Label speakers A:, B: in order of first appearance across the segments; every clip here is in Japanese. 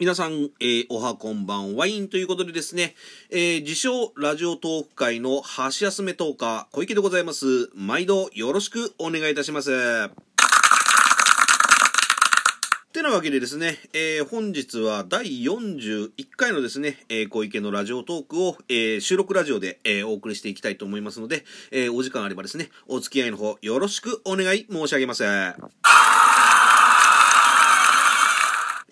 A: 皆さん、えー、おはこんばんワインということでですね、えー、自称ラジオトーク界の箸休めトーカー、小池でございます。毎度よろしくお願いいたします。てなわけでですね、えー、本日は第41回のですね、えー、小池のラジオトークを、えー、収録ラジオで、えお送りしていきたいと思いますので、えお時間あればですね、お付き合いの方よろしくお願い申し上げます。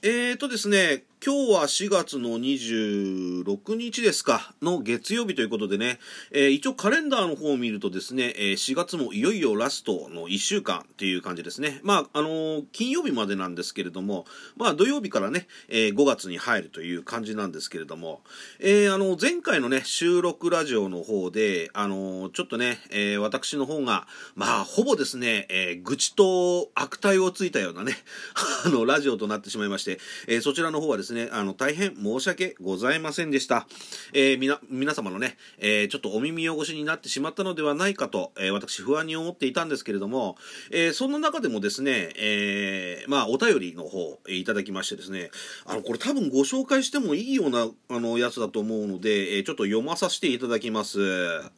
A: えーとですね、今日は4月の26日ですか、の月曜日ということでね、えー、一応カレンダーの方を見るとですね、えー、4月もいよいよラストの1週間っていう感じですね。まあ、あのー、金曜日までなんですけれども、まあ土曜日からね、え5月に入るという感じなんですけれども、えあの、前回のね、収録ラジオの方で、あのちょっとね、え私の方が、まあ、ほぼですね、え愚痴と悪態をついたようなね、あの、ラジオとなってしまいまして、えそちらの方はですね、ですね、あの、大変申し訳ございませんでした。えー、みな、皆様のね、えー、ちょっとお耳汚しになってしまったのではないかと、えー、私不安に思っていたんですけれども、えそんな中でもですね、えまあ、お便りの方、えいただきましてですね、あの、これ多分ご紹介してもいいような、あの、やつだと思うので、えちょっと読まさせていただきます。は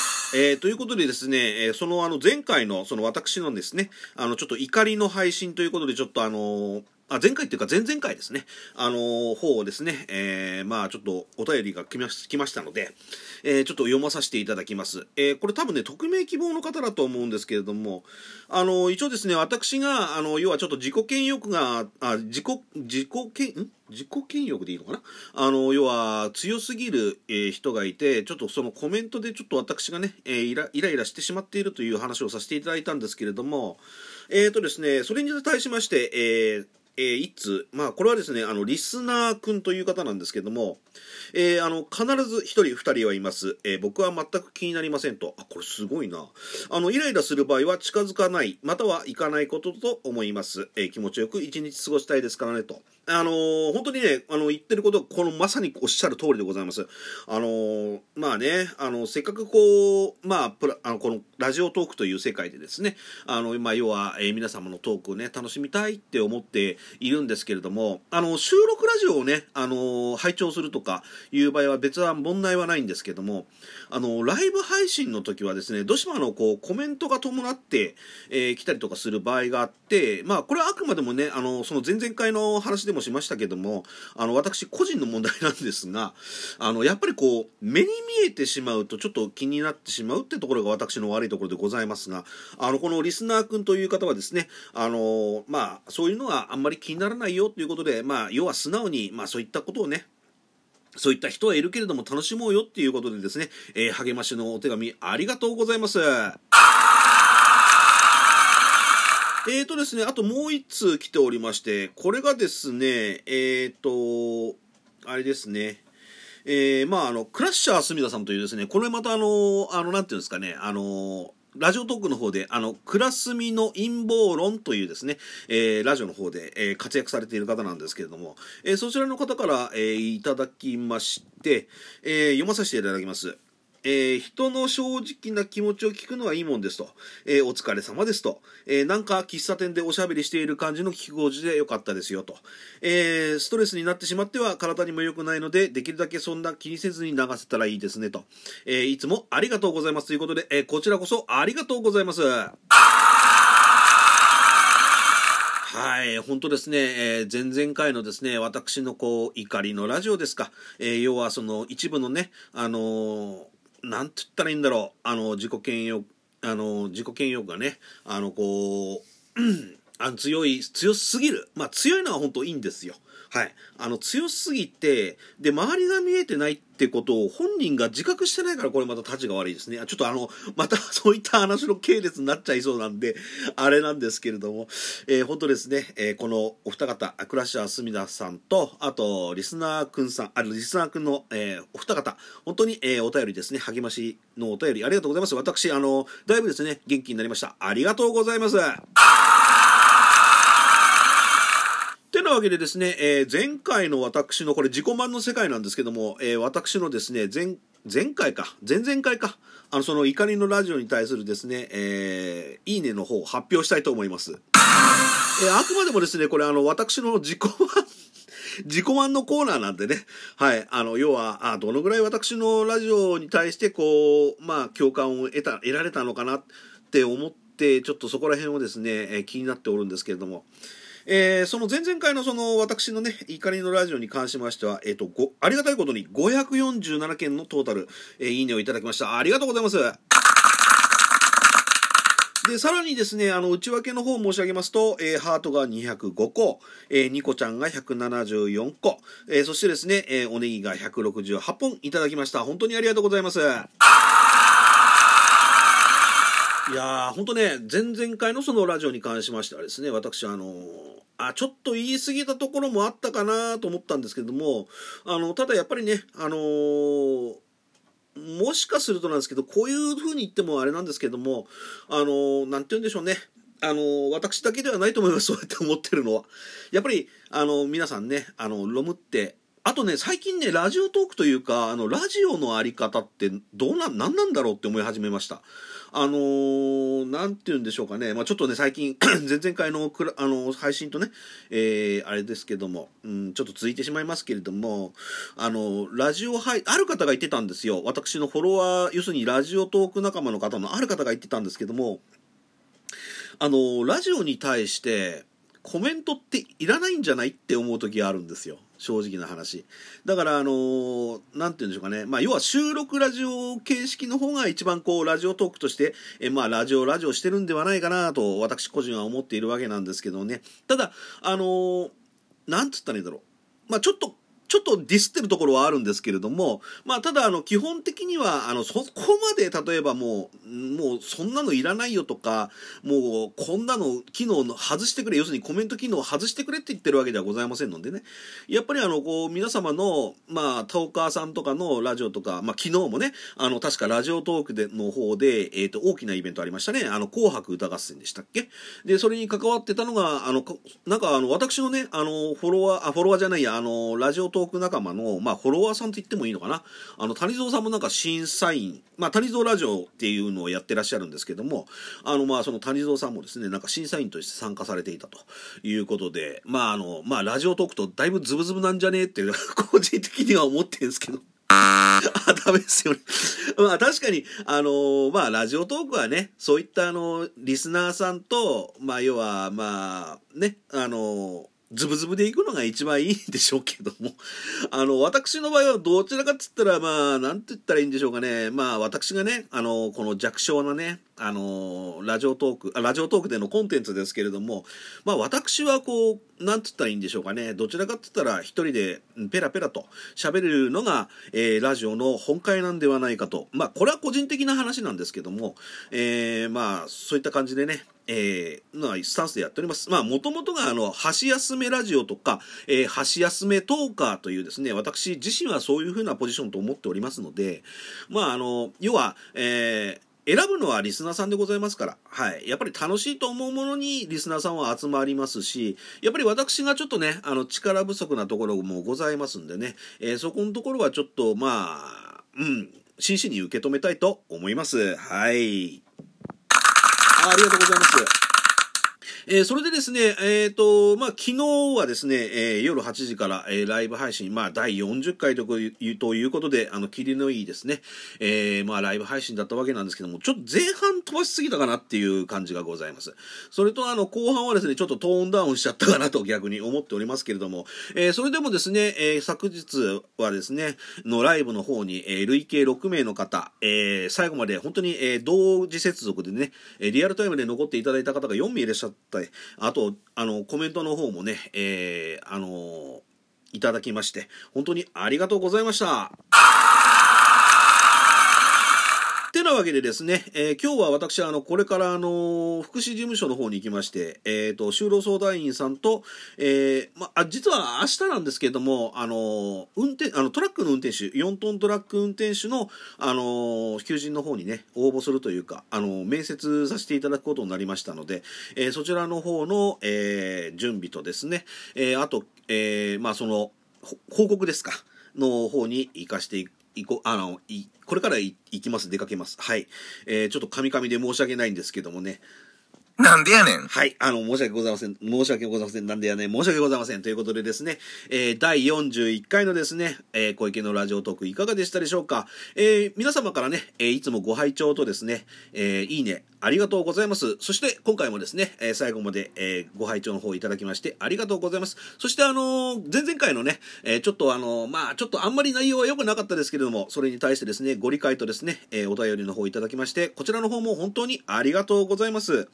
A: い。えー、ということでですね、えー、そのあの前回のその私のですね、あのちょっと怒りの配信ということでちょっとあのーあ前回っていうか前々回ですね、あのー、方をですね、えー、まあちょっとお便りが来ましたので、えー、ちょっと読まさせていただきます。えー、これ多分ね、匿名希望の方だと思うんですけれども、あのー、一応ですね、私が、あの、要はちょっと自己嫌欲が、あ、自己、自己嫌、ん？自己嫌欲でいいのかな？あの、要は強すぎる、えー、人がいて、ちょっとそのコメントでちょっと私がね、えー、イライライラしてしまっているという話をさせていただいたんですけれども、えっ、ー、とですね、それに対しまして、えー、えー、一通、まあ、これはですね、あの、リスナー君という方なんですけども、えー、あの、必ず一人二人はいます。えー、僕は全く気になりませんと。あ、これすごいな。あの、イライラする場合は近づかない、または行かないことと思います。えー、気持ちよく一日過ごしたいですからねと。あのー、本当にね、あの、言ってること、このまさにおっしゃる通りでございます。あのー、まあね、あの、せっかくこう、まあ、プラ、あの、このラジオトークという世界でですね、あの、まあ、要は、えー、皆様のトークをね、楽しみたいって思っているんですけれども、あの、収録ラジオをね、あの、拝聴するとかいう場合は別は問題はないんですけども、あの、ライブ配信の時はですね、どうしてもあの、こう、コメントが伴って、えー、来たりとかする場合があって、まあ、これはあくまでもね、あの、その前々回の話でもしましたけども、あの、私個人の問題なんですが、あの、やっぱりこう、目に見えてしまうとちょっと気になってしまうってところが私の悪いところでございますが、あの、このリスナー君という方はですね、あの、まあ、そういうのはあんまり気にならないよということで、まあ、要は素直に、まあ、そういったことをね、そういった人はいるけれども楽しもうよっていうことでですね、えー、励ましのお手紙ありがとうございます。えーとですね、あともう一通来ておりまして、これがですね、えーと、あれですね、えー、まあ、あの、クラッシャー隅田さんというですね、これまたあの、あの、なんていうんですかね、あの、ラジオトークの方で、あの、クラスミの陰謀論というですね、えー、ラジオの方で、えー、活躍されている方なんですけれども、えー、そちらの方から、えー、いただきまして、えー、読まさせていただきます。えー、人の正直な気持ちを聞くのはいいもんですと。えー、お疲れ様ですと。えー、なんか喫茶店でおしゃべりしている感じの聞き心地でよかったですよと。えストレスになってしまっては体にも良くないので、できるだけそんな気にせずに流せたらいいですねと。えいつもありがとうございますということで、えこちらこそありがとうございます。はい、本当ですね、えー、前々回のですね、私のこう、怒りのラジオですか、えー、要はその一部のね、あのーなんて言ったらいいんだろう、あの、自己嫌悪、あの、自己嫌悪がね、あの、こう、あの強い、強すぎる。まあ強いのは本当いいんですよ。はい。あの強すぎて、で、周りが見えてないってことを本人が自覚してないからこれまた立ちが悪いですね。ちょっとあの、また そういった話の系列になっちゃいそうなんで、あれなんですけれども、えー、本当ですね、えー、このお二方、クラッシャー隅田さんと、あと、リスナーくんさん、あリスナーくんの、えー、お二方、本当に、えお便りですね、励ましのお便りありがとうございます。私、あの、だいぶですね、元気になりました。ありがとうございます。なわけでですね、えー、前回の私のこれ自己満の世界なんですけども、えー、私のですね、前、前回か、前々回か、あの、その怒りのラジオに対するですね、えー、いいねの方を発表したいと思います。えー、あくまでもですね、これあの、私の自己満、自己満のコーナーなんでね、はい、あの、要は、あ、どのぐらい私のラジオに対して、こう、まあ、共感を得た、得られたのかなって思って、ちょっとそこら辺をですね、えー、気になっておるんですけれども、えー、その前々回のその私のね、怒りのラジオに関しましては、えっ、ー、と、ありがたいことに547件のトータル、えー、いいねをいただきました。ありがとうございます。で、さらにですね、あの、内訳の方申し上げますと、えー、ハートが205個、えー、ニコちゃんが174個、えー、そしてですね、えー、おネギが168本いただきました。本当にありがとうございます。いやー、ほんとね、前々回のそのラジオに関しましてはですね、私、あのー、あ、ちょっと言い過ぎたところもあったかなと思ったんですけども、あの、ただやっぱりね、あのーもしかするとなんですけど、こういうふうに言ってもあれなんですけども、あの、なんて言うんでしょうね。あの、私だけではないと思います、そうやって思ってるのは。やっぱり、あの、皆さんね、あの、ロムって、あとね、最近ね、ラジオトークというか、あの、ラジオのあり方って、どうな、なんなんだろうって思い始めました。あのー、なんて言うんでしょうかね。まあちょっとね、最近、前々回のくら、あの、配信とね、えー、あれですけども、うん、ちょっと続いてしまいますけれども、あの、ラジオ配、ある方が言ってたんですよ。私のフォロワー、要するにラジオトーク仲間の方のある方が言ってたんですけども、あのラジオに対して、コメントっていらないんじゃないって思う時があるんですよ。正直な話。だから、あのー、なんて言うんでしょうかね。まあ、要は収録ラジオ形式の方が一番こう、ラジオトークとして、えまあ、ラジオ、ラジオしてるんではないかなと、私個人は思っているわけなんですけどね。ただ、あのー、なんつったらいいんだろう。まあ、ちょっとちょっとディスってるところはあるんですけれども、まあ、ただ、あの、基本的には、あの、そこまで、例えばもう、もう、そんなのいらないよとか、もう、こんなの機能の外してくれ、要するにコメント機能を外してくれって言ってるわけではございませんのでね。やっぱり、あの、こう、皆様の、まあ、トーカーさんとかのラジオとか、まあ、昨日もね、あの、確かラジオトークでの方で、えっ、ー、と、大きなイベントありましたね。あの、紅白歌合戦でしたっけ？で、それに関わってたのが、あの、なんか、あの、私のね、あの、フォロワー、あ、フォロワーじゃないや、あの、ラジオトーク仲間の、まあ、フォロワーさんと言ってもいいのかな？あの、谷蔵さんもなんか審査員、まあ、谷蔵ラジオっていうのをやってらっしゃるんですけども、あの、まあ、その谷蔵さんもですね、なんか審査員として参加されていたということで、まあ、あの、まあ、ラジオトークとだいぶズブズブなんじゃねえっていう、個人的には思ってるんですけど。あ、ダメですよね。まあ確かに、あのー、まあラジオトークはね、そういったあの、リスナーさんと、まあ要は、まあ、ね、あのーズブズブで行くのが一番いいんでしょうけども。あの、私の場合はどちらかっつったら、まあ、なんて言ったらいいんでしょうかね。まあ、私がね、あの、この弱小なね、あのラジオトークあラジオトークでのコンテンツですけれどもまあ私はこうなんつったらいいんでしょうかねどちらかって言ったら一人でペラペラと喋れるのが、えー、ラジオの本会なんではないかとまあこれは個人的な話なんですけども、えー、まあそういった感じでねえー、のスタンスでやっております。まあ、もともとが、あの、箸休めラジオとか、えー、箸休めトーカーというですね、私自身はそういうふうなポジションと思っておりますので、まあ、あの、要は、えー、選ぶのはリスナーさんでございますから、はい。やっぱり楽しいと思うものにリスナーさんは集まりますし、やっぱり私がちょっとね、あの、力不足なところもございますんでね、えー、そこのところはちょっと、まあ、うん、真摯に受け止めたいと思います。はい。あありがとうございます。えー、それでですね、えっ、ー、と、まあ、昨日はですね、えー、夜8時から、えー、ライブ配信、まあ、第40回というということで、あの、霧のいいですね、えー、まあ、ライブ配信だったわけなんですけども、ちょっと前半飛ばしすぎたかなっていう感じがございます。それと、あの、後半はですね、ちょっとトーンダウンしちゃったかなと逆に思っておりますけれども、えー、それでもですね、えー、昨日はですね、のライブの方に、えー、累計6名の方、えー、最後まで本当に、えー、同時接続でね、リアルタイムで残っていただいた方が4名いらっしゃったあと、あの、コメントの方もね、えー、あのいただきまして、本当にありがとうございました。てなわけでですね、えー、今日は私あの、これからあの、福祉事務所の方に行きまして、えっ、ー、と、就労相談員さんと、えー、まあ、実は明日なんですけれども、あの、運転、あの、トラックの運転手、4トントラック運転手の、あの、求人の方にね、応募するというか、あの、面接させていただくことになりましたので、えそちらの方の、え準備とですね、えあと、えまあ、その、報告ですか、の方に行かしていく行こあのいこれから行きます。出かけます。はい、えー、ちょっとカミカミで申し訳ないんですけどもね。
B: なんでやねん。
A: はい、あの、申し訳ございません。申し訳ございません。なんでやねん、申し訳ございません。ということでですね、えー、第41回のですね、えー、小池のラジオトークいかがでしたでしょうか。えー、皆様からね、えー、いつもご拝聴とですね、えー、いいね、ありがとうございます。そして、今回もですね、えー、最後まで、えー、ご拝聴の方いただきまして、ありがとうございます。そして、あのー前々回のね、えー、ちょっとあのーまあ、ちょっとあんまり内容は良くなかったですけれども、それに対してですね、ご理解とですね、えー、お便りの方いただきまして、こちらの方も本当にありがとうございます。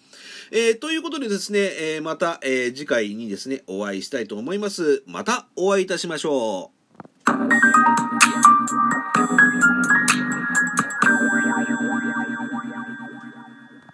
A: えー、ということでですね、えー、また、えー、次回にですね、お会いしたいと思います。またお会いいたしましょう。